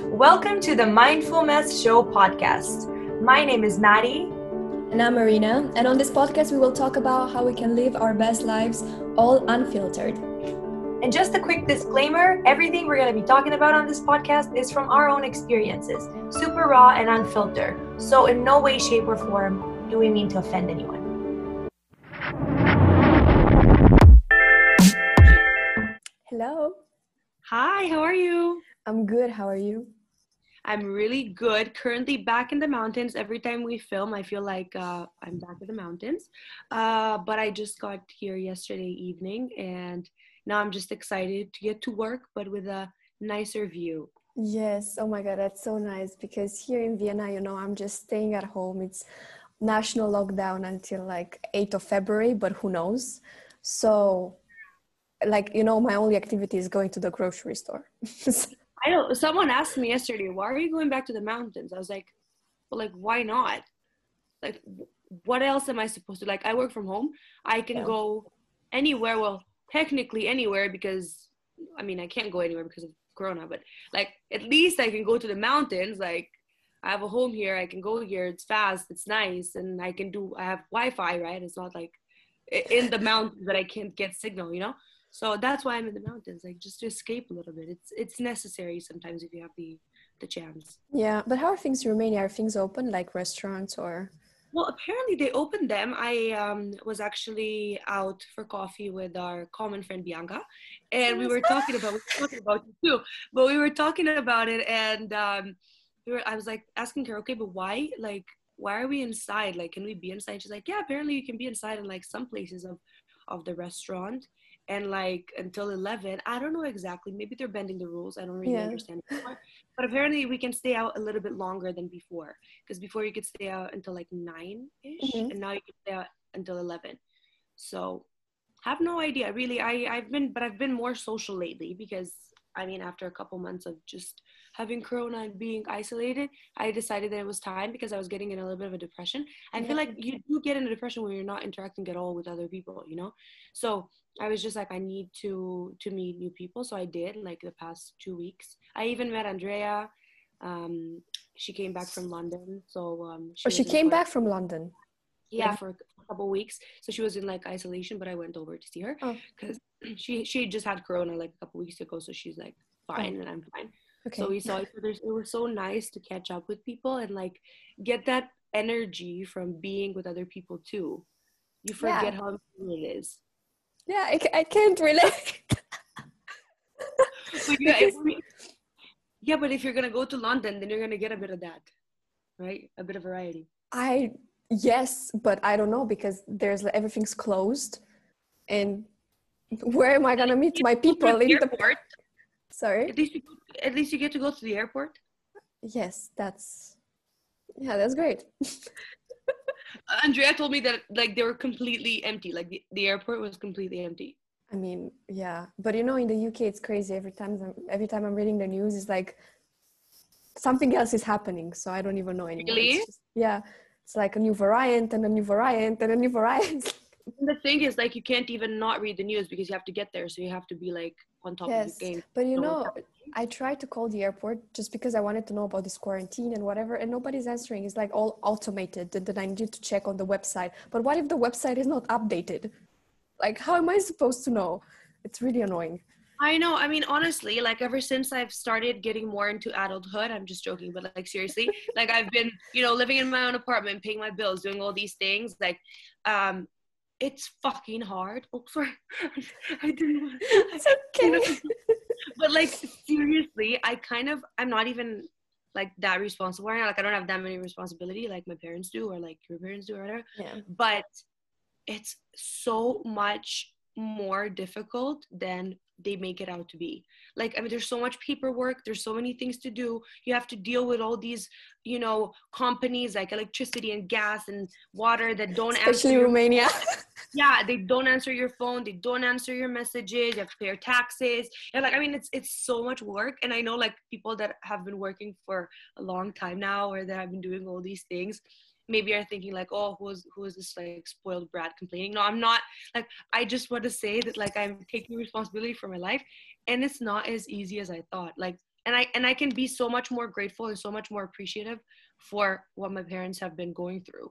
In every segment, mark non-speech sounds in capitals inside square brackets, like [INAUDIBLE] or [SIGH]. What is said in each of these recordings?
Welcome to the Mindful Mess Show podcast. My name is Maddie. And I'm Marina. And on this podcast, we will talk about how we can live our best lives all unfiltered. And just a quick disclaimer everything we're going to be talking about on this podcast is from our own experiences, super raw and unfiltered. So, in no way, shape, or form do we mean to offend anyone. Hello. Hi, how are you? I'm good. How are you? I'm really good. Currently back in the mountains. Every time we film, I feel like uh, I'm back in the mountains. Uh, but I just got here yesterday evening, and now I'm just excited to get to work, but with a nicer view. Yes. Oh my God, that's so nice because here in Vienna, you know, I'm just staying at home. It's national lockdown until like 8th of February, but who knows? So, like, you know, my only activity is going to the grocery store. [LAUGHS] I know someone asked me yesterday, why are you going back to the mountains? I was like, well, like, why not? Like, what else am I supposed to like? I work from home. I can yeah. go anywhere. Well, technically anywhere because I mean I can't go anywhere because of Corona, but like at least I can go to the mountains. Like I have a home here. I can go here. It's fast. It's nice, and I can do. I have Wi-Fi, right? It's not like in the mountains that I can't get signal. You know so that's why i'm in the mountains like just to escape a little bit. It's it's necessary sometimes if you have the the chance. Yeah but how are things in romania? Are things open like restaurants or? Well apparently they opened them. I um, was actually out for coffee with our common friend bianca and we were talking about we were talking about it too but we were talking about it and um, we were i was like asking her okay but why like why are we inside? Like can we be inside? She's like yeah apparently you can be inside in like some places of of the restaurant and like until 11 i don't know exactly maybe they're bending the rules i don't really yeah. understand anymore. but apparently we can stay out a little bit longer than before because before you could stay out until like 9ish mm-hmm. and now you can stay out until 11 so have no idea really i i've been but i've been more social lately because i mean after a couple months of just having corona and being isolated i decided that it was time because i was getting in a little bit of a depression i yeah. feel like you do get in a depression when you're not interacting at all with other people you know so I was just like, I need to to meet new people. So I did like the past two weeks. I even met Andrea. Um, she came back from London. So um, she, oh, she came back from London. Yeah, yeah, for a couple weeks. So she was in like isolation, but I went over to see her because oh. [CLEARS THROAT] she she just had corona like a couple weeks ago. So she's like fine, oh. and I'm fine. Okay. So we saw each other. It was so nice to catch up with people and like get that energy from being with other people too. You forget yeah. how important it is. Yeah, I, I can't relate. but [LAUGHS] yeah, yeah, but if you're gonna go to London, then you're gonna get a bit of that, right? A bit of variety. I yes, but I don't know because there's everything's closed, and where am I gonna meet my people in the airport? Sorry. At least, you, at least you get to go to the airport. Yes, that's yeah, that's great. [LAUGHS] Andrea told me that like they were completely empty. Like the, the airport was completely empty. I mean, yeah, but you know, in the UK, it's crazy. Every time, I'm, every time I'm reading the news, it's like something else is happening. So I don't even know anymore. Really? It's just, yeah, it's like a new variant and a new variant and a new variant. [LAUGHS] the thing is, like, you can't even not read the news because you have to get there. So you have to be like on top yes, of the game. But you know, I tried to call the airport just because I wanted to know about this quarantine and whatever, and nobody's answering. It's like all automated, and then I need to check on the website. But what if the website is not updated? Like, how am I supposed to know? It's really annoying. I know. I mean, honestly, like ever since I've started getting more into adulthood, I'm just joking, but like seriously, [LAUGHS] like I've been, you know, living in my own apartment, paying my bills, doing all these things. Like, um, it's fucking hard. Oh, sorry. [LAUGHS] I didn't. It's okay. [LAUGHS] but like seriously, I kind of I'm not even like that responsible right now. Like I don't have that many responsibility like my parents do or like your parents do or whatever. Yeah. But it's so much more difficult than they make it out to be. Like i mean there's so much paperwork there's so many things to do. You have to deal with all these you know companies like electricity and gas and water that don't especially answer romania. [LAUGHS] Yeah they don't answer your phone they don't answer your messages you have to pay your taxes. And like i mean it's it's so much work and i know like people that have been working for a long time now or that have been doing all these things maybe are thinking like oh who's who is this like spoiled brat complaining no i'm not like i just want to say that like i'm taking responsibility for my life and it's not as easy as i thought like and I and I can be so much more grateful and so much more appreciative for what my parents have been going through.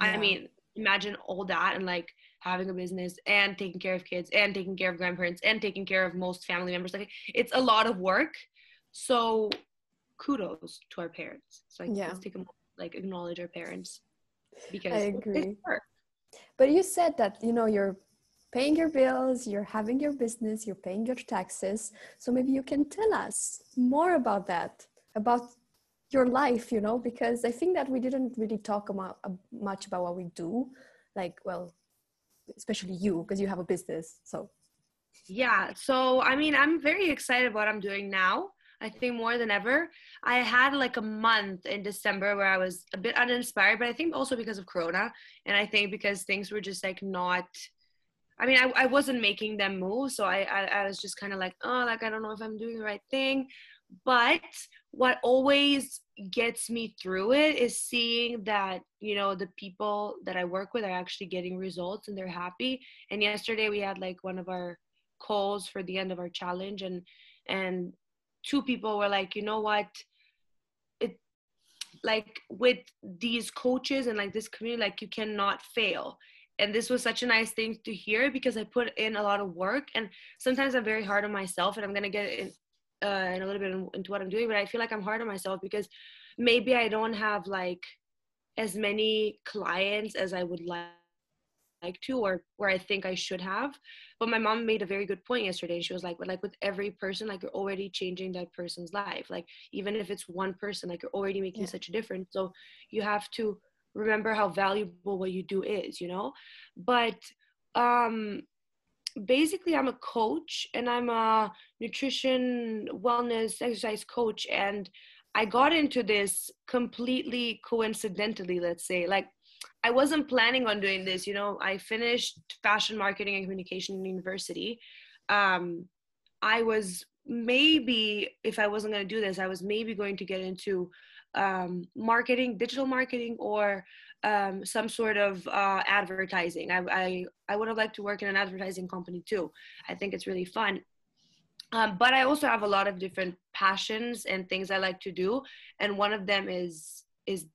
Yeah. I mean, imagine all that and like having a business and taking care of kids and taking care of grandparents and taking care of most family members. Like it's a lot of work. So kudos to our parents. So like, yeah. let's take a like acknowledge our parents because I agree. But you said that you know you're paying your bills, you're having your business, you're paying your taxes. So maybe you can tell us more about that, about your life, you know, because I think that we didn't really talk about, uh, much about what we do. Like, well, especially you, because you have a business. So, yeah. So, I mean, I'm very excited what I'm doing now. I think more than ever. I had like a month in December where I was a bit uninspired, but I think also because of Corona. And I think because things were just like not I mean, I, I wasn't making them move. So I, I, I was just kind of like, oh, like, I don't know if I'm doing the right thing. But what always gets me through it is seeing that, you know, the people that I work with are actually getting results and they're happy. And yesterday we had like one of our calls for the end of our challenge and, and two people were like, you know what? It like with these coaches and like this community, like you cannot fail and this was such a nice thing to hear because I put in a lot of work and sometimes I'm very hard on myself and I'm gonna get in, uh, in a little bit into what I'm doing but I feel like I'm hard on myself because maybe I don't have like as many clients as I would like like to or where I think I should have. But my mom made a very good point yesterday. She was like, like with every person, like you're already changing that person's life. Like even if it's one person, like you're already making yeah. such a difference. So you have to remember how valuable what you do is you know but um basically i'm a coach and i'm a nutrition wellness exercise coach and i got into this completely coincidentally let's say like i wasn't planning on doing this you know i finished fashion marketing and communication in university um i was maybe if i wasn't going to do this i was maybe going to get into um, marketing, digital marketing, or um, some sort of uh, advertising. I, I, I would have liked to work in an advertising company too. I think it's really fun. Um, but I also have a lot of different passions and things I like to do, and one of them is is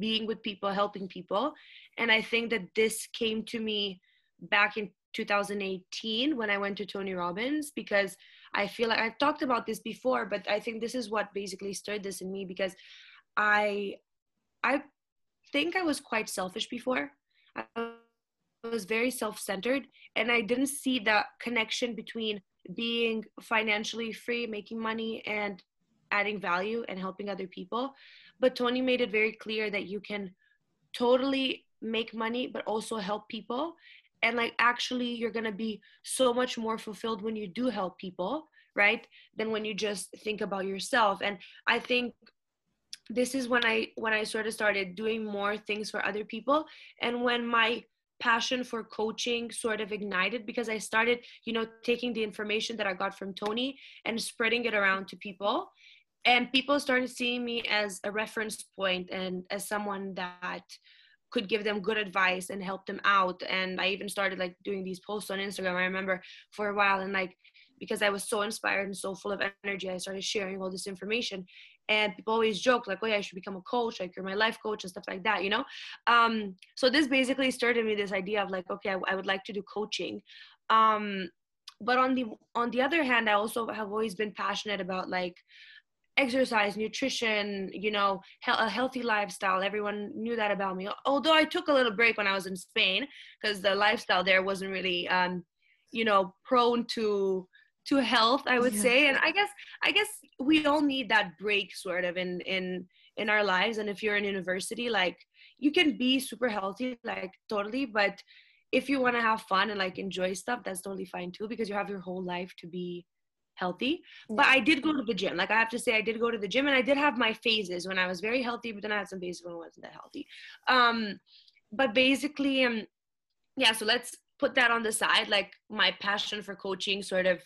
being with people, helping people. And I think that this came to me back in 2018 when I went to Tony Robbins because I feel like I've talked about this before, but I think this is what basically stirred this in me because I I think I was quite selfish before. I was very self-centered and I didn't see the connection between being financially free, making money and adding value and helping other people. But Tony made it very clear that you can totally make money but also help people. And like actually you're going to be so much more fulfilled when you do help people right than when you just think about yourself. And i think this is when i when i sort of started doing more things for other people. And when my passion for coaching sort of ignited because i started you know taking the information that i got from tony and spreading it around to people and people started seeing me as a reference point and as someone that could give them good advice and help them out. And i even started like doing these posts on instagram. I remember for a while and like because i was so inspired and so full of energy i started sharing all this information. And people always joke like oh yeah i should become a coach like you're my life coach and stuff like that you know? Um, so this basically started me this idea of like okay I, I would like to do coaching. Um, but on the on the other hand i also have always been passionate about like exercise, nutrition, you know, he- a healthy lifestyle. Everyone knew that about me. Although I took a little break when I was in Spain because the lifestyle there wasn't really, um, you know, prone to to health. I would yeah. say, and I guess I guess we all need that break, sort of, in in in our lives. And if you're in university, like you can be super healthy, like totally, but if you want to have fun and like enjoy stuff, that's totally fine too, because you have your whole life to be healthy. But I did go to the gym. Like I have to say, I did go to the gym, and I did have my phases when I was very healthy, but then I had some phases when I wasn't that healthy. Um, but basically, um, yeah. So let's put that on the side. Like my passion for coaching sort of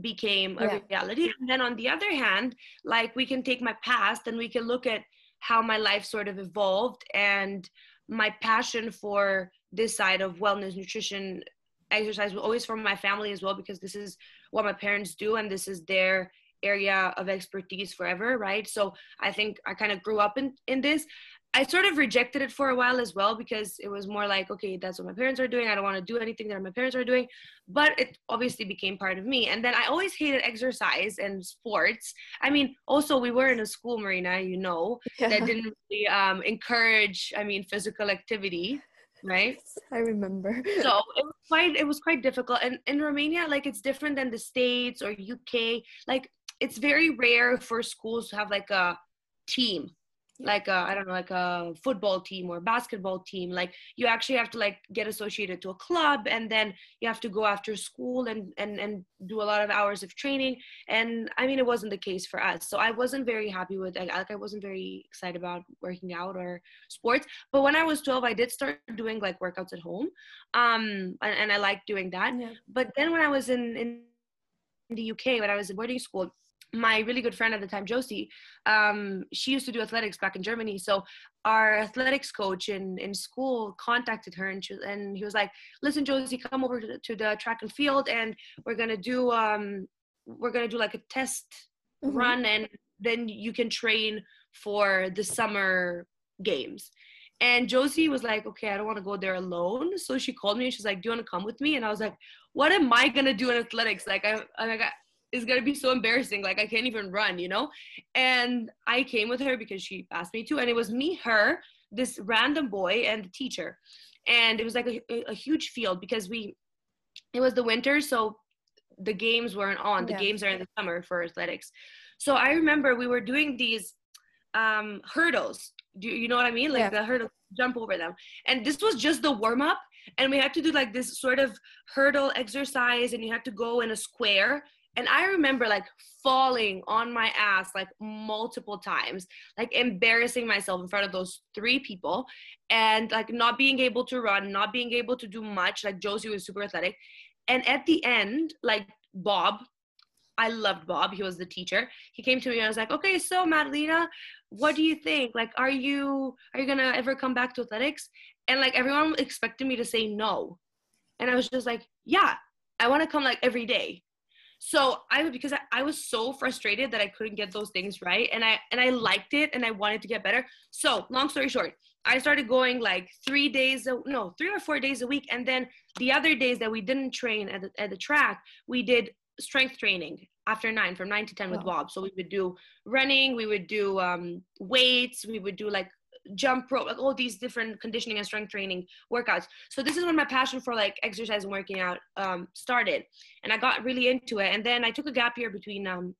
became a yeah. reality. And then on the other hand, like we can take my past and we can look at how my life sort of evolved and my passion for this side of wellness, nutrition, exercise was always from my family as well because this is what my parents do and this is their area of expertise forever, right? So I think I kind of grew up in in this. I sort of rejected it for a while as well because it was more like, okay, that's what my parents are doing. I don't want to do anything that my parents are doing. But it obviously became part of me. And then I always hated exercise and sports. I mean, also we were in a school, Marina, you know, yeah. that didn't really um, encourage, I mean, physical activity right? I remember. [LAUGHS] So it was quite it was quite difficult. And in romania like it's different than the states or uk like it's very rare for schools to have like a team like a i don't know like a football team or basketball team like you actually have to like get associated to a club and then you have to go after school and and and do a lot of hours of training. And i mean it wasn't the case for us. So i wasn't very happy with like, like i wasn't very excited about working out or sports. But when i was 12 i did start doing like workouts at home um and, and i liked doing that. Yeah. but then when i was in in the uk when i was in boarding school my really good friend at the time, Josie, um, she used to do athletics back in Germany. So our athletics coach in, in school contacted her and, she, and he was like, listen, Josie, come over to the, to the track and field and we're going to do, um, we're going to do like a test mm-hmm. run and then you can train for the summer games. And Josie was like, okay, I don't want to go there alone. So she called me and she's like, do you want to come with me? And I was like, what am I going to do in athletics? Like, I, I, like, is gonna be so embarrassing. Like I can't even run, you know? And I came with her because she asked me to, and it was me, her, this random boy, and the teacher. And it was like a, a huge field because we, it was the winter, so the games weren't on. The yeah. games are in the summer for athletics. So I remember we were doing these um, hurdles. Do you know what I mean? Like yeah. the hurdle, jump over them. And this was just the warm up. And we had to do like this sort of hurdle exercise, and you had to go in a square and I remember like falling on my ass like multiple times, like embarrassing myself in front of those three people and like not being able to run, not being able to do much. Like Josie was super athletic. And at the end, like Bob, I loved Bob. He was the teacher. He came to me and I was like, okay, so Madalena, what do you think? Like, are you are you gonna ever come back to athletics? And like everyone expected me to say no. And I was just like, yeah, I want to come like every day so i would because I, I, was so frustrated that i couldn't get those things right and i and i liked it and i wanted to get better. So long story short i started going like three days a, no three or four days a week and then the other days that we didn't train at the, at the track we did strength training after nine from nine to ten with bob so we would do running we would do um, weights we would do like jump rope, like all these different conditioning and strength training workouts. So this is when my passion for like exercise and working out um, started, and I got really into it. And then I took a gap year between um,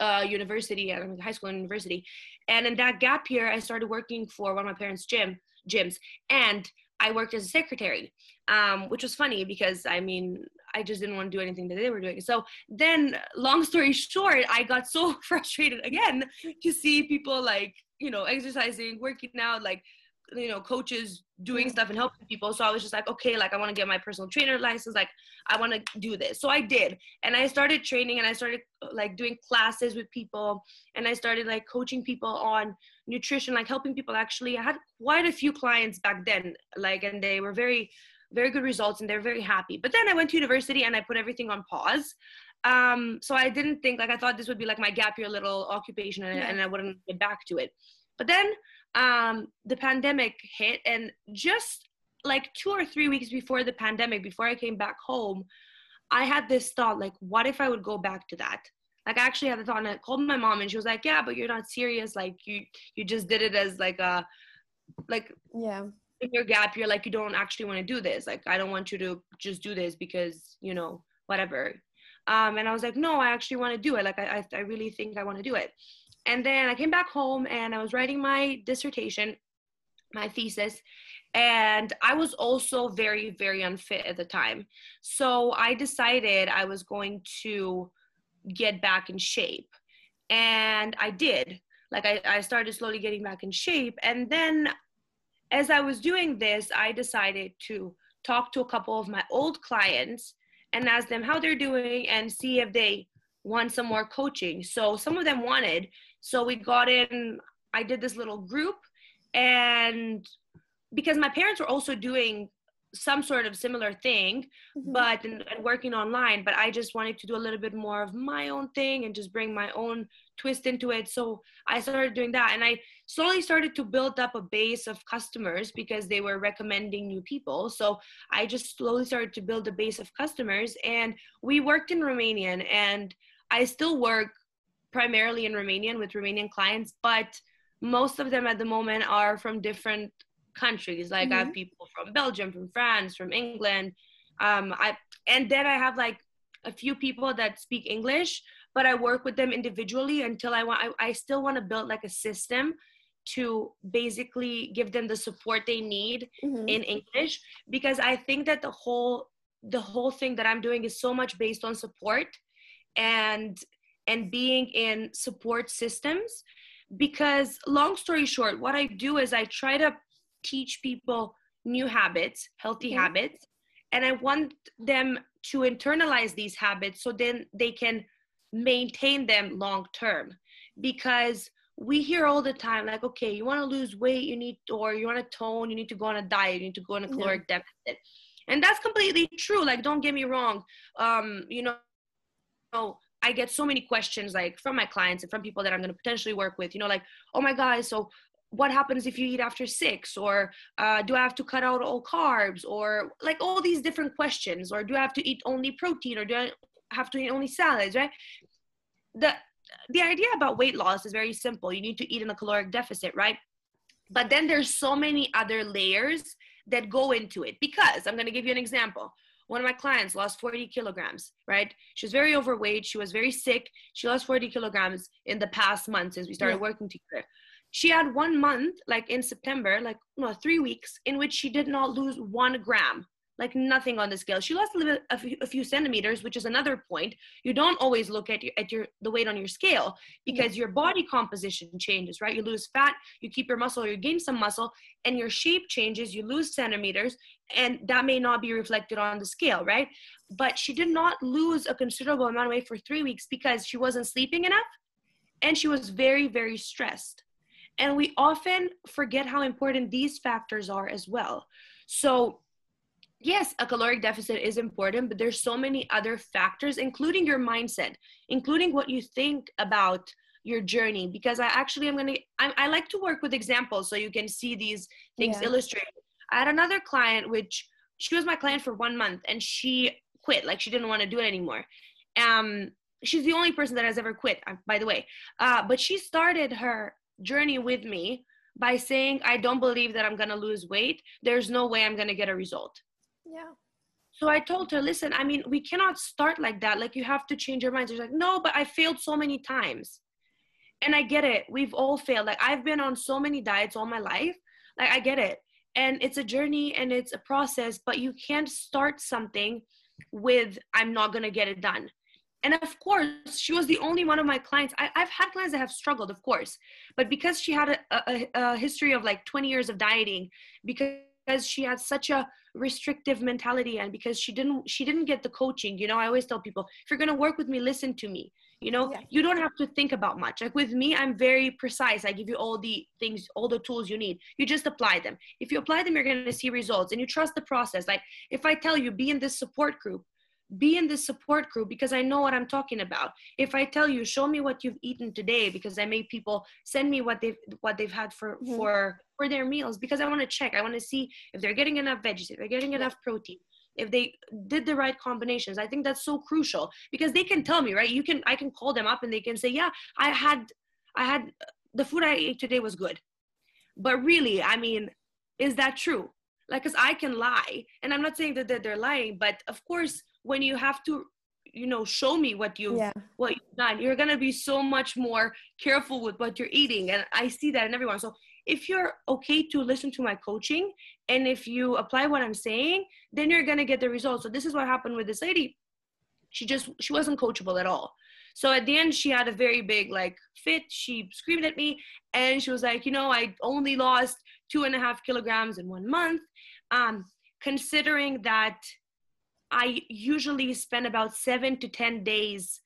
uh, university, uh, high school and university, and in that gap year, I started working for one of my parents' gym gyms, and I worked as a secretary, um, which was funny because I mean I just didn't want to do anything that they were doing. So then, long story [LAUGHS] short, I got so [LAUGHS] frustrated again to see people like you know, exercising, working out, like, you know, coaches doing stuff and helping people. So I was just like, okay, like I want to get my personal trainer license. Like I want to do this. So I did. And I started training and I started like doing classes with people and I started like coaching people on nutrition, like helping people actually. I had quite a few clients back then, like, and they were very, very good results and they're very happy. But then I went to university and I put everything on pause um, so I didn't think like I thought this would be like my gap year little occupation and, yeah. and I wouldn't get back to it. But then um, the pandemic hit, and just like two or three weeks before the pandemic, before I came back home, I had this thought like, what if I would go back to that? Like I actually had the thought, and I called my mom, and she was like, "Yeah, but you're not serious. Like you you just did it as like a like yeah." In your gap, you're like you don't actually want to do this. Like I don't want you to just do this because you know whatever um, and I was like, no, I actually want to do it. Like, I, I really think I want to do it. And then I came back home and I was writing my dissertation, my thesis, and I was also very, very unfit at the time. So I decided I was going to get back in shape. And I did. Like, I, I started slowly getting back in shape. And then as I was doing this, I decided to talk to a couple of my old clients and ask them how they're doing and see if they want some more coaching. So some of them wanted. So we got in, I did this little group and because my parents were also doing some sort of similar thing mm-hmm. but and, and, working online but i just wanted to do a little bit more of my own thing and just bring my own twist into it so i started doing that and i slowly started to build up a base of customers because they were recommending new people so i just slowly started to build a base of customers and we worked in romanian and i still work primarily in romanian with romanian clients but most of them at the moment are from different countries. Like mm-hmm. I have mm-hmm. people from Belgium, from France, from England. Um, I and then I have like a few people that speak English, but I work with them individually until I want. I, I still want to build like a system to basically give them the support they need mm-hmm. in English because I think that the whole the whole thing that I'm doing is so much based on support and and being in support systems because long story short what i do is i try to teach people new habits, healthy mm-hmm. habits, and I want them to internalize these habits so then they can maintain them long term because we hear all the time like okay you want to lose weight you need or you want to tone you need to go on a diet you need to go on a caloric yeah. deficit. And that's completely true like don't get me wrong um you know I get so many questions like from my clients and from people that I'm going to potentially work with, you know, like, oh my God, so what happens if you eat after six? Or uh, do i have to cut out all carbs? Or like all these different questions. Or do i have to eat only protein? Or do i have to eat only salads? Right? The the idea about weight loss is very simple. You need to eat in a caloric deficit right? But then there's so many other layers that go into it. Because i'm going to give you an example. One of my clients lost 40 kilograms right? She was very overweight. She was very sick. She lost 40 kilograms in the past month since we started yeah. working together. She had one month like in september like no three weeks in which she did not lose one gram like nothing on the scale. She lost a, little, a, few, a few centimeters which is another point. You don't always look at your at your the weight on your scale because your body composition changes right? You lose fat you keep your muscle you gain some muscle and your shape changes you lose centimeters and that may not be reflected on the scale right? But she did not lose a considerable amount of weight for three weeks because she wasn't sleeping enough and she was very very stressed. And we often forget how important these factors are as well. So, yes, a caloric deficit is important, but there's so many other factors, including your mindset, including what you think about your journey. Because I actually am gonna, I, I like to work with examples so you can see these things yeah. illustrated. I had another client, which she was my client for one month, and she quit. Like she didn't want to do it anymore. Um, she's the only person that has ever quit, uh, by the way. Uh, but she started her journey with me by saying, I don't believe that I'm going to lose weight. There's no way I'm going to get a result. Yeah. So I told her, listen, I mean, we cannot start like that. Like, you have to change your mind. She's like, no, but I failed so many times. And I get it. We've all failed. Like, I've been on so many diets all my life. Like, I get it. And it's a journey and it's a process, but you can't start something with, I'm not going to get it done. And of course, she was the only one of my clients. I, have had clients that have struggled, of course, but because she had a, a, a history of like 20 years of dieting, because she had such a restrictive mentality and because she didn't she didn't get the coaching you know i always tell people if you're going to work with me listen to me you know? Yeah. you don't have to think about much. Like with me i'm very precise. I give you all the things all the tools you need. You just apply them. If you apply them you're going to see results and you trust the process. Like if i tell you be in this support group. Be in this support group because I know what I'm talking about. If I tell you, show me what you've eaten today, because I make people send me what they've what they've had for mm-hmm. for for their meals because I want to check. I want to see if they're getting enough veggies, if they're getting enough protein, if they did the right combinations. I think that's so crucial because they can tell me, right? You can I can call them up and they can say, yeah, I had I had the food I ate today was good, but really, I mean, is that true? Like, cause I can lie, and I'm not saying that, that they're lying, but of course when you have to you know show me what you yeah. what you've done you're gonna be so much more careful with what you're eating and i see that in everyone so if you're okay to listen to my coaching and if you apply what i'm saying then you're gonna get the results. So this is what happened with this lady. She just she wasn't coachable at all. So at the end she had a very big like fit. She screamed at me and she was like you know i only lost two and a half kilograms in one month. Um considering that I usually spend about seven to 10 days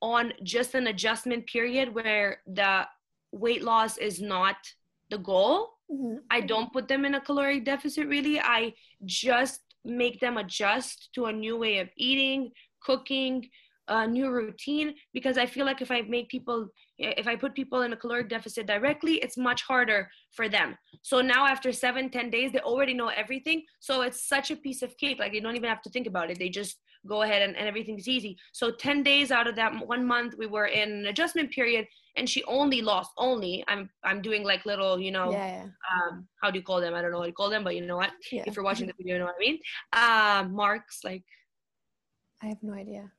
on just an adjustment period where the weight loss is not the goal. Mm-hmm. I don't put them in a caloric deficit really. I just make them adjust to a new way of eating, cooking, a new routine because I feel like if I make people, if I put people in a caloric deficit directly, it's much harder for them. So now after seven, ten days, they already know everything. So it's such a piece of cake. Like they don't even have to think about it. They just go ahead and, and everything's easy. So 10 days out of that one month, we were in an adjustment period and she only lost only i'm i'm doing like little you know yeah, yeah. um how do you call them i don't know what you call them but you know what yeah. if you're watching the video you know what i mean uh marks like i have no idea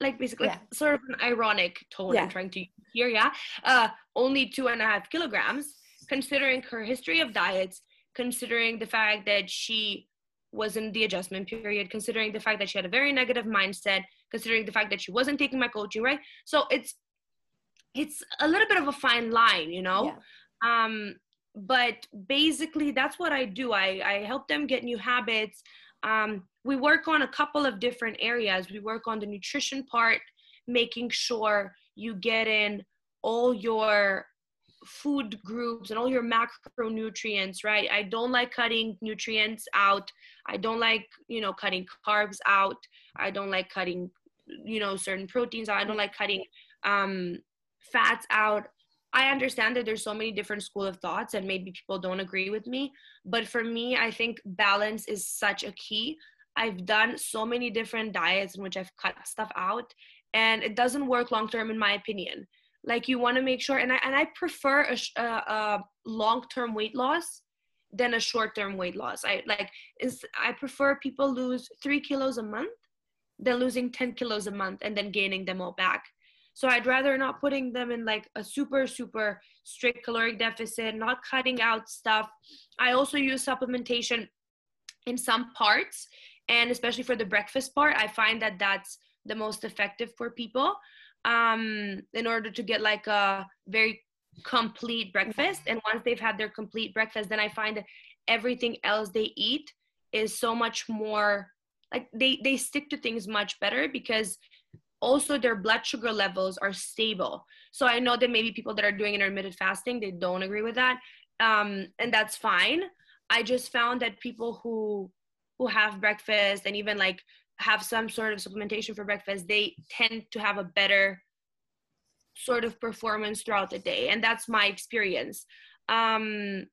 like basically yeah. sort of an ironic tone yeah. i'm trying to hear yeah uh only two and a half kilograms considering her history of diets considering the fact that she was in the adjustment period, considering the fact that she had a very negative mindset, considering the fact that she wasn't taking my coaching, right? So it's it's a little bit of a fine line, you know? Yeah. Um, but basically that's what I do. I, I help them get new habits. Um, we work on a couple of different areas. We work on the nutrition part, making sure you get in all your food groups and all your macronutrients, right? I don't like cutting nutrients out. I don't like, you know, cutting carbs out. I don't like cutting, you know, certain proteins. out. I don't like cutting um, fats out. I understand that there's so many different school of thoughts and maybe people don't agree with me, but for me, I think balance is such a key. I've done so many different diets in which I've cut stuff out and it doesn't work long term in my opinion. Like you want to make sure and i and i prefer a, a, a long-term weight loss than a short-term weight loss. I like is i prefer people lose three kilos a month than losing 10 kilos a month and then gaining them all back. So i'd rather not putting them in like a super super strict caloric deficit not cutting out stuff. I also use supplementation in some parts and especially for the breakfast part i find that that's the most effective for people um, in order to get like a very complete breakfast. And once they've had their complete breakfast, then I find that everything else they eat is so much more like they they stick to things much better because also their blood sugar levels are stable so i know that maybe people that are doing intermittent fasting they don't agree with that um, and that's fine i just found that people who who have breakfast and even like have some sort of supplementation for breakfast, they tend to have a better sort of performance throughout the day. And that's my experience. Um,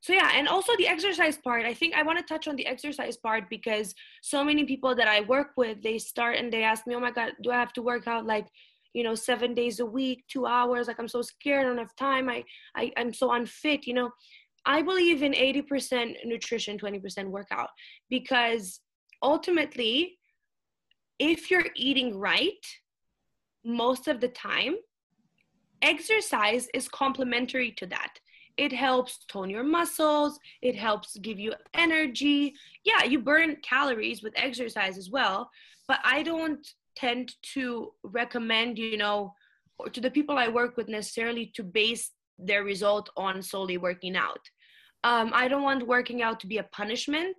so yeah, and also the exercise part. I think I want to touch on the exercise part because so many people that I work with, they start and they ask me, "Oh my God, do I have to work out like, you know, seven days a week, two hours? Like I'm so scared, I don't have time. I, I I'm so unfit." You know, I believe in 80% nutrition, 20% workout because ultimately, if you're eating right most of the time, exercise is complementary to that. It helps tone your muscles, it helps give you energy. Yeah, you burn calories with exercise as well, but I don't tend to recommend, you know, or to the people I work with necessarily to base their result on solely working out. Um, I don't want working out to be a punishment.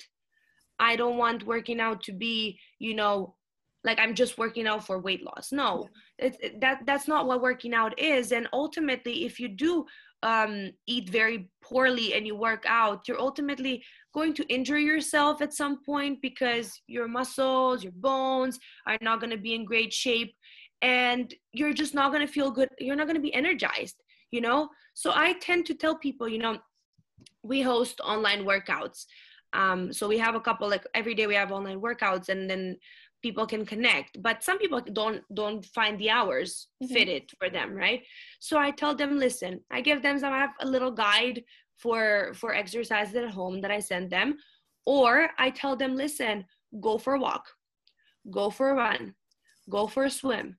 I don't want working out to be, you know, like I'm just working out for weight loss. No, it, that that's not what working out is. And ultimately, if you do um, eat very poorly and you work out, you're ultimately going to injure yourself at some point because your muscles, your bones are not going to be in great shape, and you're just not going to feel good. You're not going to be energized. You know. So I tend to tell people, you know, we host online workouts. Um, so we have a couple like every day we have online workouts and then people can connect. But some people don't don't find the hours mm-hmm. fitted for them right? So i tell them listen i give them some i have a little guide for for exercises at home that i send them. Or i tell them listen go for a walk. Go for a run. Go for a swim.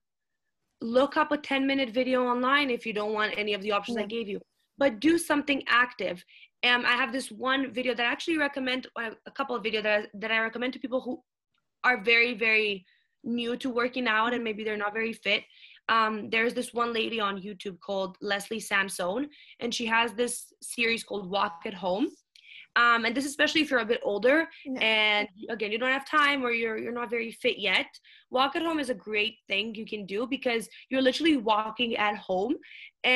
Look up a 10 minute video online if you don't want any of the options yeah. i gave you. But do something active um, I have this one video that I actually recommend, a couple of videos that I, that I recommend to people who are very, very new to working out and maybe they're not very fit. Um, there's this one lady on YouTube called Leslie Sansone, and she has this series called Walk at Home. Um, and this especially if you're a bit older Yeah. and again you don't have time or you're you're not very fit yet walk at home is a great thing you can do because you're literally walking at home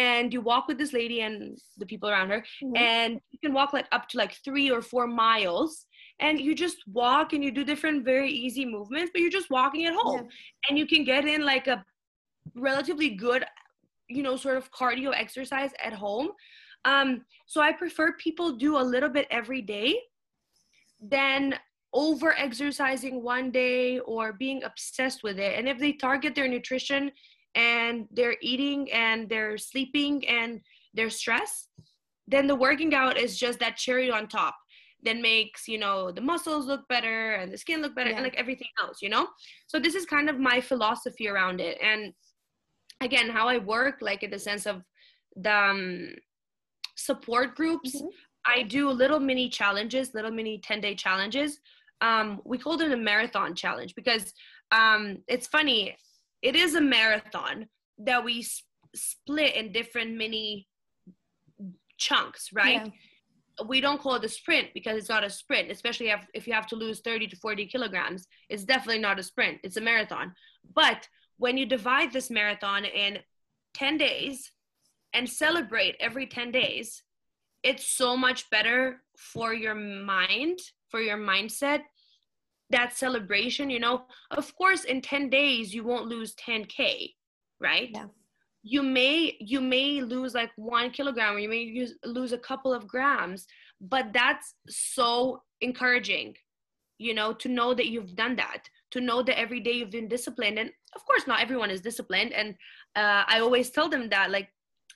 and you walk with this lady and the people around her Mhm. and you can walk like up to like three or four miles and you just walk and you do different very easy movements but you're just walking at home and you can get in like a relatively good you know sort of cardio exercise at home um so i prefer people do a little bit every day than over exercising one day or being obsessed with it. And if they target their nutrition and their eating and their sleeping and their stress then the working out is just that cherry on top that makes you know the muscles look better and the skin look better Yeah. and like everything else you know? So this is kind of my philosophy around it. And again how i work like in the sense of the um, support groups Mhm. i do little mini challenges little mini 10 day challenges um, we called it a marathon challenge because um, it's funny it is a marathon that we s- split in different mini chunks right Yeah. we don't call it a sprint because it's not a sprint, especially if, if you have to lose 30 to 40 kilograms. It's definitely not a sprint, it's a marathon. But when you divide this marathon in 10 days and celebrate every 10 days, it's so much better for your mind, for your mindset. That celebration, you know, of course, in 10 days, you won't lose 10K, right? Yeah. you may you may lose like one kilogram or you may use, lose a couple of grams but that's so encouraging you know to know that you've done that to know that every day you've been disciplined and of course not everyone is disciplined and uh, i always tell them that like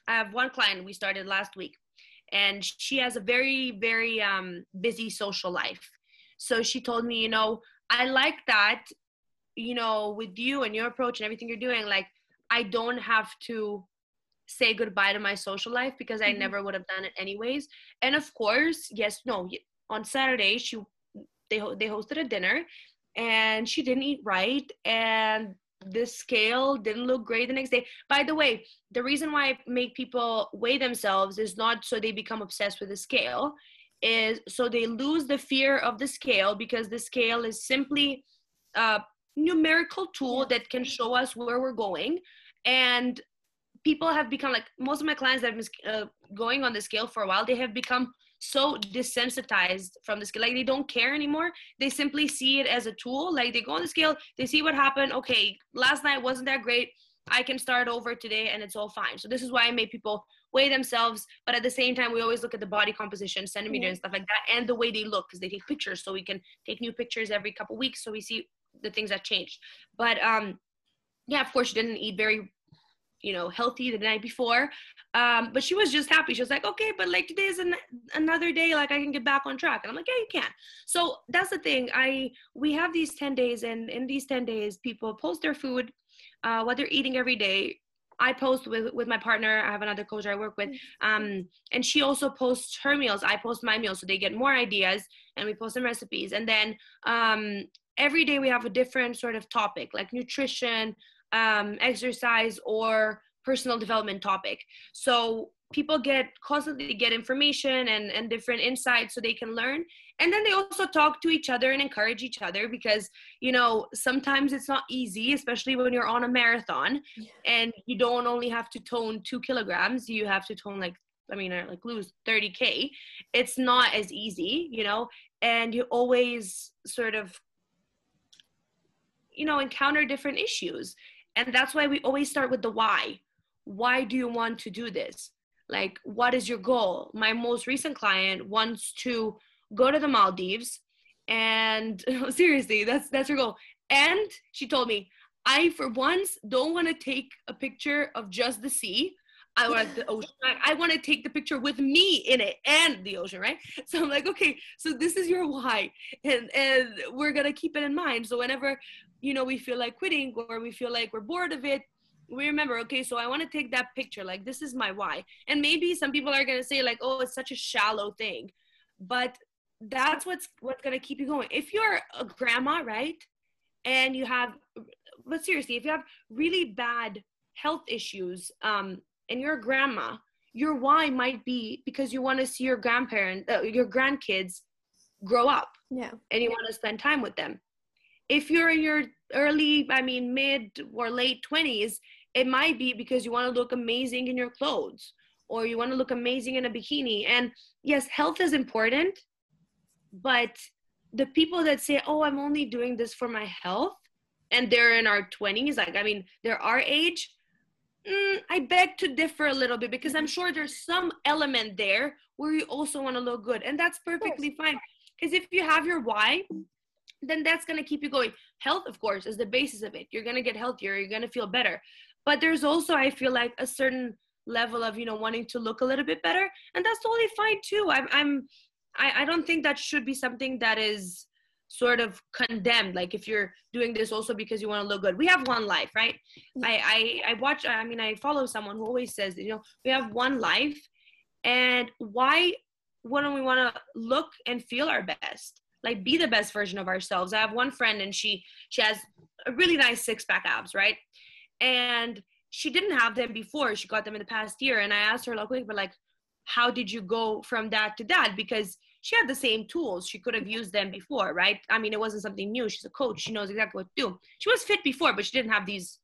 i have one client we started last week and she has a very very um, busy social life so she told me you know i like that you know with you and your approach and everything you're doing like I don't have to say goodbye to my social life because I Mhm. never would have done it anyways. And of course, yes, no, on Saturday she they they hosted a dinner and she didn't eat right and the scale didn't look great the next day. By the way, the reason why I make people weigh themselves is not so they become obsessed with the scale is so they lose the fear of the scale because the scale is simply a numerical tool that can show us where we're going and people have become like most of my clients that have been uh, going on the scale for a while they have become so desensitized from the scale. Like they don't care anymore. They simply see it as a tool. Like they go on the scale they see what happened. Okay last night wasn't that great. I can start over today and it's all fine. So this is why i made people weigh themselves. But at the same time we always look at the body composition centimeter Yeah. and stuff like that and the way they look because they take pictures. So we can take new pictures every couple weeks so we see the things that changed but um yeah of course she didn't eat very you know healthy the night before um but she was just happy. She was like okay but like today is an, another day like i can get back on track. And i'm like yeah you can. So that's the thing. I we have these 10 days and in these 10 days people post their food uh what they're eating every day. I post with with my partner. I have another coach i work with. Um and she also posts her meals. I post my meals so they get more ideas and we post some recipes. And then um every day we have a different sort of topic like nutrition um, exercise or personal development topic. So people get constantly get information and, and different insights so they can learn. And then they also talk to each other and encourage each other because you know sometimes it's not easy especially when you're on a marathon Yeah. and you don't only have to tone two kilograms you have to tone like i mean uh, like lose 30k it's not as easy you know and you always sort of you know encounter different issues. And that's why we always start with the why why do you want to do this like what is your goal my most recent client wants to go to the maldives and [LAUGHS] seriously that's that's her goal and she told me i for once don't want to take a picture of just the sea I want the [LAUGHS] ocean. I, I want to take the picture with me in it and the ocean, right? So I'm like, okay, so this is your why, and and we're gonna keep it in mind. So whenever you know we feel like quitting or we feel like we're bored of it, we remember, okay, so I want to take that picture. Like this is my why. And maybe some people are gonna say like, oh, it's such a shallow thing, but that's what's what's gonna keep you going. If you're a grandma, right, and you have, but seriously, if you have really bad health issues, um, and you're a grandma, your why might be because you want to see your grandparent uh, your grandkids grow up yeah and you want to spend time with them if you're in your early i mean mid or late 20s it might be because you want to look amazing in your clothes or you want to look amazing in a bikini. And yes health is important but the people that say oh i'm only doing this for my health and they're in our 20s like i mean they're our age mm, i beg to differ a little bit because i'm sure there's some element there where you also want to look good and that's perfectly fine. Because if you have your why then that's going to keep you going. Health of course is the basis of it. You're going to get healthier you're going to feel better but there's also i feel like a certain level of you know wanting to look a little bit better and that's totally fine too. I'm i'm I, I don't think that should be something that is sort of condemned like if you're doing this also because you want to look good. We have one life right? Mm-hmm. I, I i watch i mean i follow someone who always says you know we have one life and why wouldn't we want to look and feel our best? Like be the best version of ourselves. I have one friend and she she has a really nice six pack abs right and she didn't have them before she got them in the past year and i asked her like but like how did you go from that to that because she had the same tools. She could have used them before, right? I mean, it wasn't something new. She's a coach. She knows exactly what to do. She was fit before, but she didn't have these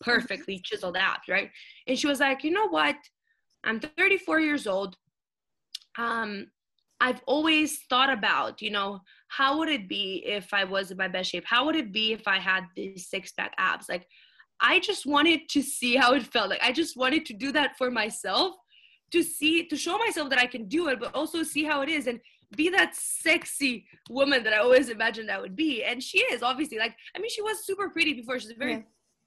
perfectly chiseled abs, right? And she was like, you know what? I'm 34 years old. Um, I've always thought about, you know, how would it be if I was in my best shape? How would it be if I had these six pack abs? Like, I just wanted to see how it felt. Like, I just wanted to do that for myself to see, to show myself that I can do it, but also see how it is. And be that sexy woman that I always imagined I would be. And she is obviously like, I mean, she was super pretty before. She's a very yeah.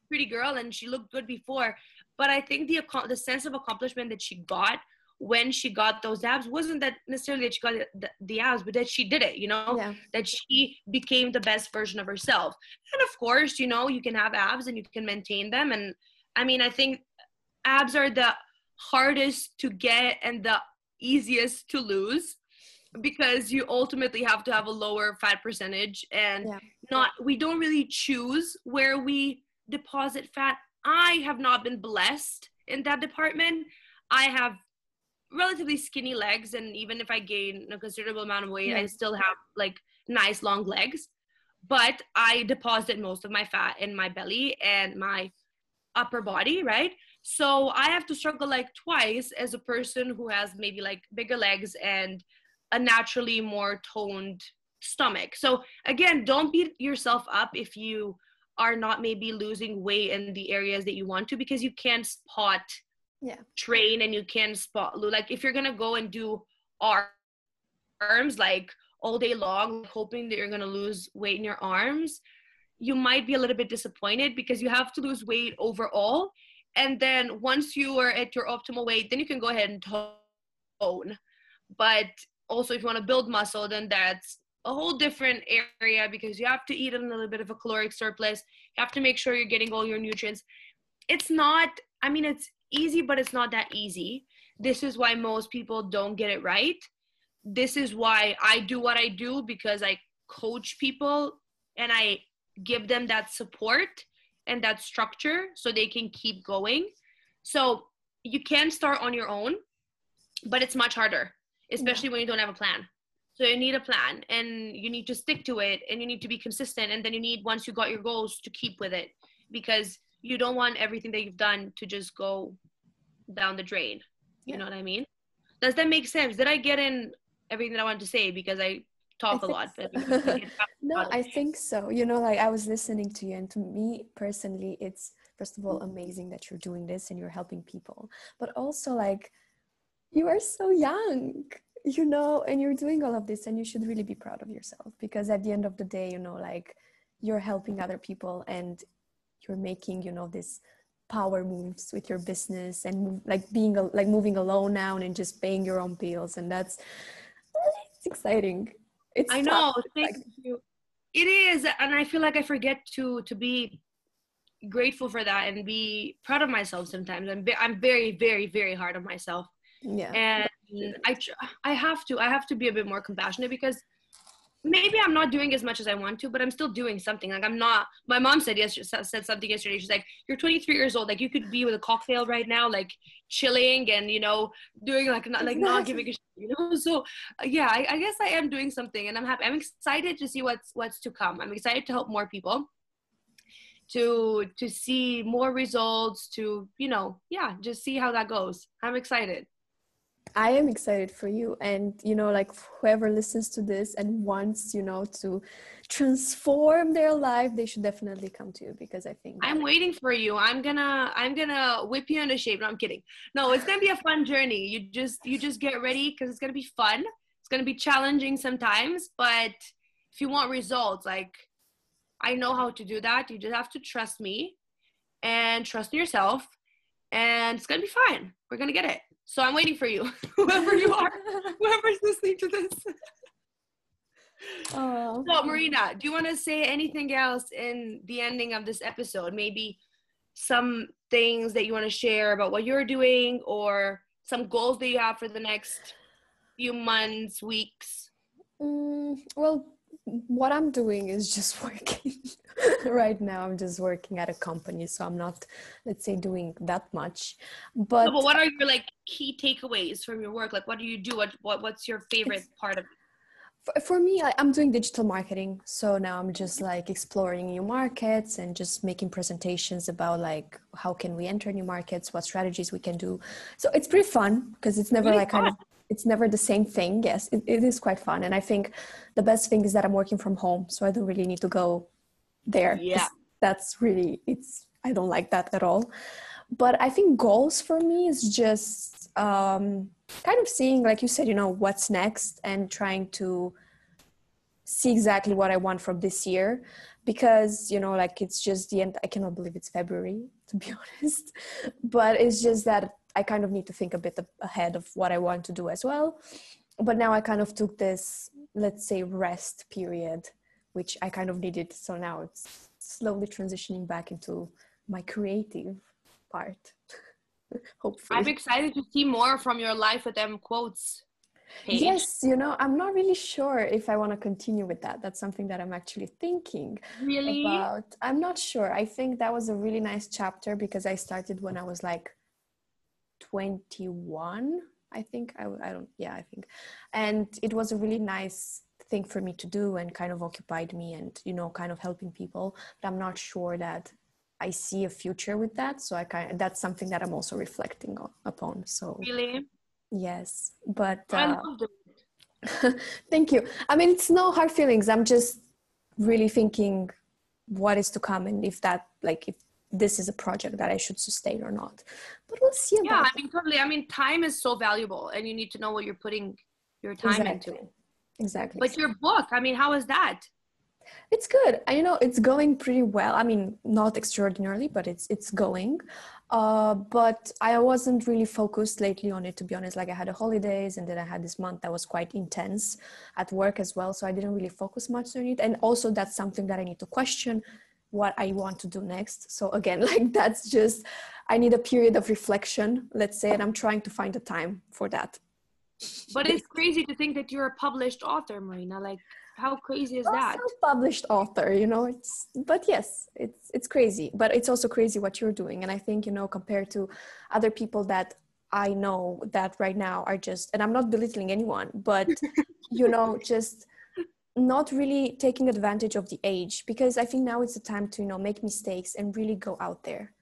pretty girl and she looked good before. But I think the the sense of accomplishment that she got when she got those abs wasn't that necessarily that she got the, the abs, but that she did it, you know, yeah. that she became the best version of herself. And of course, you know, you can have abs and you can maintain them. And I mean, I think abs are the hardest to get and the easiest to lose because you ultimately have to have a lower fat percentage and yeah. not we don't really choose where we deposit fat i have not been blessed in that department i have relatively skinny legs and even if i gain a considerable amount of weight yeah. i still have like nice long legs but i deposit most of my fat in my belly and my upper body right so i have to struggle like twice as a person who has maybe like bigger legs and a naturally more toned stomach. So again, don't beat yourself up if you are not maybe losing weight in the areas that you want to because you can't spot yeah. train and you can spot like if you're gonna go and do arms like all day long hoping that you're gonna lose weight in your arms you might be a little bit disappointed because you have to lose weight overall. And then once you are at your optimal weight then you can go ahead and tone. But also if you want to build muscle then that's a whole different area because you have to eat a little bit of a caloric surplus. You have to make sure you're getting all your nutrients. It's not i mean it's easy but it's not that easy this is why most people don't get it right this is why i do what i do because i coach people and i give them that support and that structure so they can keep going so you can start on your own but it's much harder especially yeah. when you don't have a plan. So you need a plan and you need to stick to it and you need to be consistent. And then you need, once you got your goals, to keep with it because you don't want everything that you've done to just go down the drain. You yeah. know what I mean? Does that make sense? Did I get in everything that I wanted to say? Because I talk I a lot. So. [LAUGHS] no, I think so. You know, like I was listening to you, and to me personally, it's first of all amazing that you're doing this and you're helping people, but also like you are so young you know and you're doing all of this and you should really be proud of yourself because at the end of the day you know like you're helping other people and you're making you know this power moves with your business and like being like moving alone now and just paying your own bills and that's it's exciting. It's i know thank like, you. It is and i feel like i forget to to be grateful for that and be proud of myself sometimes. I'm, I'm very very very hard on myself. Yeah. And i i have to i have to be a bit more compassionate because maybe I'm not doing as much as I want to, but I'm still doing something. Like I'm not. My mom said yesterday said something yesterday. She's like, "You're 23 years old. Like you could be with a cocktail right now, like chilling and you know doing like not like not giving a shit, you know." [LAUGHS] So uh, yeah, I, I guess I am doing something, and I'm happy. I'm excited to see what's what's to come. I'm excited to help more people to to see more results to you know yeah just see how that goes i'm excited I am excited for you. And, you know, like whoever listens to this and wants, you know, to transform their life, they should definitely come to you because I think I'm waiting for you. I'm gonna I'm gonna whip you into shape. No, I'm kidding. No, it's gonna be a fun journey. You just you just get ready because it's gonna be fun. It's gonna be challenging sometimes, but if you want results, like I know how to do that. You just have to trust me and trust in yourself and it's gonna be fine. We're gonna get it. So I'm waiting for you, [LAUGHS] whoever you are, [LAUGHS] whoever's listening to this. Oh. So, Marina, do you want to say anything else in the ending of this episode? Maybe some things that you want to share about what you're doing or some goals that you have for the next few months, weeks? Mm, well, what I'm doing is just [LAUGHS] working. [LAUGHS] right now, I'm just working at a company, so I'm not, let's say, doing that much. But, no, but what are your like key takeaways from your work? Like, what do you do? What, what what's your favorite part of it? For, for me, I, I'm doing digital marketing, so now I'm just like exploring new markets and just making presentations about like how can we enter new markets, what strategies we can do. So it's pretty fun because it's never really like fun. kind of it's never the same thing. Yes, it, it is quite fun. And I think the best thing is that I'm working from home. So I don't really need to go there. Yeah. That's really, it's, I don't like that at all. But I think goals for me is just um, kind of seeing, like you said, you know, what's next and trying to see exactly what I want from this year because you know like it's just the end i cannot believe it's february to be [LAUGHS] honest but it's just that I kind of need to think a bit ahead of what I want to do as well. But now I kind of took this, let's say, rest period, which I kind of needed. So now it's slowly transitioning back into my creative part. [LAUGHS] Hopefully. I'm excited to see more from your life with them quotes. Page. Yes, you know, I'm not really sure if I want to continue with that. That's something that I'm actually thinking really? about. I'm not sure. I think that was a really nice chapter because I started when I was like 21 i think I, I don't yeah i think and it was a really nice thing for me to do and kind of occupied me and you know kind of helping people but i'm not sure that i see a future with that so i kind of, that's something that i'm also reflecting on, upon so really yes but uh, [LAUGHS] thank you i mean it's no hard feelings i'm just really thinking what is to come and if that like if this is a project that I should sustain or not. But we'll see. yeah, I mean, totally. I mean, time is so valuable, and you need to know what you're putting your time exactly. into. Exactly. But your book, I mean, how is that? It's good. You know, it's going pretty well. I mean, not extraordinarily, but it's it's going. Uh, but I wasn't really focused lately on it, to be honest. Like I had a holidays, and then I had this month that was quite intense at work as well. So I didn't really focus much on it. And also, that's something that I need to question what I want to do next. So again, [LAUGHS] like that's just I need a period of reflection, let's say, and I'm trying to find the time for that. But it's crazy to think that you're a published author, Marina. Like how crazy is that? A published author, you know. It's but yes, it's it's crazy. But it's also crazy what you're doing. And I think, you know, compared to other people that I know that right now are just and I'm not belittling anyone, but [LAUGHS] you know, just not really taking advantage of the age because i think now it's the time to you know make mistakes and really go out there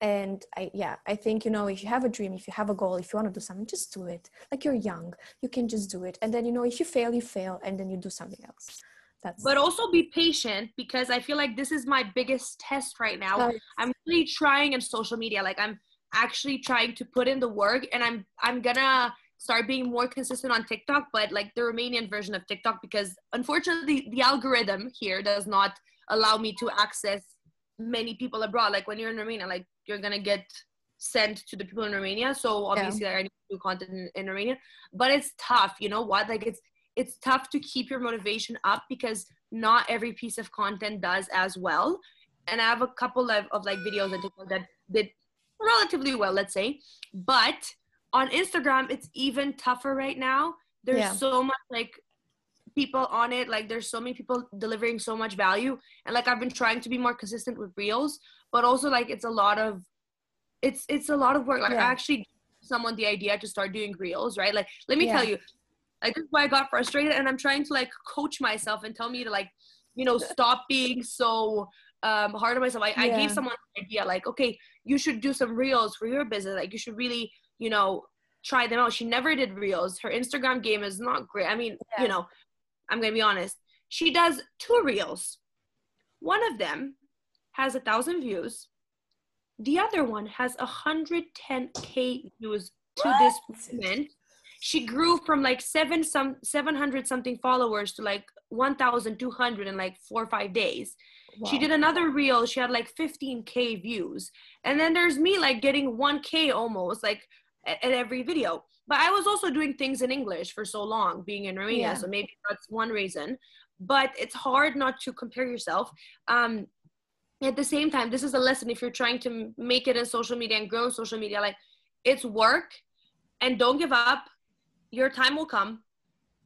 and i yeah i think you know if you have a dream if you have a goal if you want to do something just do it. Like you're young you can just do it. And then you know if you fail you fail and then you do something else. That's but also be patient because i feel like this is my biggest test right now. I'm really trying in social media. Like i'm actually trying to put in the work and i'm i'm gonna start being more consistent on TikTok, but like the Romanian version of TikTok, because unfortunately the algorithm here does not allow me to access many people abroad. Like when you're in Romania, like you're gonna get sent to the people in Romania. So obviously yeah. I need to do content in, in Romania. But it's tough, you know what? Like it's it's tough to keep your motivation up because not every piece of content does as well. And I have a couple of, of like videos that that did relatively well, let's say. But on Instagram, it's even tougher right now. There's yeah. so much like people on it. Like there's so many people delivering so much value. And like I've been trying to be more consistent with reels, but also like it's a lot of it's it's a lot of work. Like yeah. I actually someone the idea to start doing reels, right? Like let me yeah. tell you, like this is why I got frustrated and I'm trying to like coach myself and tell me to like, you know, stop being so um hard on myself. I, yeah. I gave someone an idea like, okay, you should do some reels for your business. Like you should really, you know, try them out. She never did reels. Her Instagram game is not great. I mean, yeah. you know, I'm gonna be honest. She does two reels. One of them has a thousand views. The other one has 110k views to what? this moment. She grew from like seven some 700 something followers to like 1,200 in like four or five days. Wow. She did another reel. She had like 15k views, and then there's me like getting 1k almost like at, at every video. But I was also doing things in English for so long, being in Romania. Yeah. So maybe that's one reason. But it's hard not to compare yourself. Um, at the same time, this is a lesson if you're trying to make it in social media and grow social media. Like, it's work, and don't give up. Your time will come.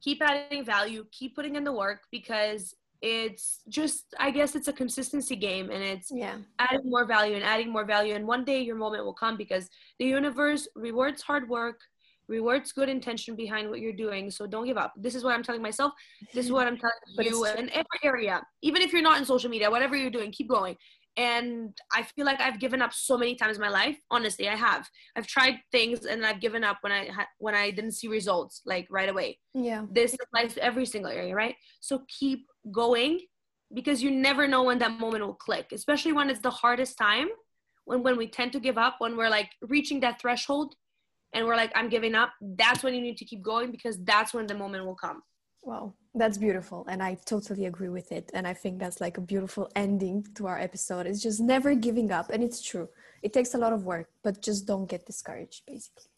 Keep adding value. Keep putting in the work because it's just i guess it's a consistency game and it's yeah adding more value and adding more value and one day your moment will come because the universe rewards hard work rewards good intention behind what you're doing so don't give up. This is what i'm telling myself. This is what i'm telling [LAUGHS] you in every area even if you're not in social media whatever you're doing keep going. And i feel like i've given up so many times in my life. Honestly i have. I've tried things and i've given up when i had when i didn't see results like right away. Yeah. This applies to every single area right? So keep going because you never know when that moment will click, especially when it's the hardest time, when when we tend to give up, when we're like reaching that threshold and we're like, I'm giving up, that's when you need to keep going because that's when the moment will come. Wow, that's beautiful. And I totally agree with it. And I think that's like a beautiful ending to our episode. It's just never giving up. And it's true. It takes a lot of work, but just don't get discouraged, basically.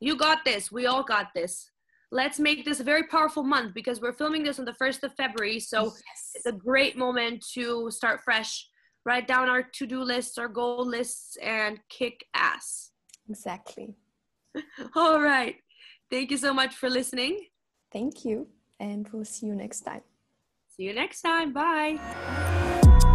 You got this. We all got this let's make this a very powerful month because we're filming this on the 1st of February. So yes. it's a great moment to start fresh, write down our to do lists, our goal lists, and kick ass. Exactly. [LAUGHS] All right. Thank you so much for listening. Thank you. And we'll see you next time. See you next time. Bye.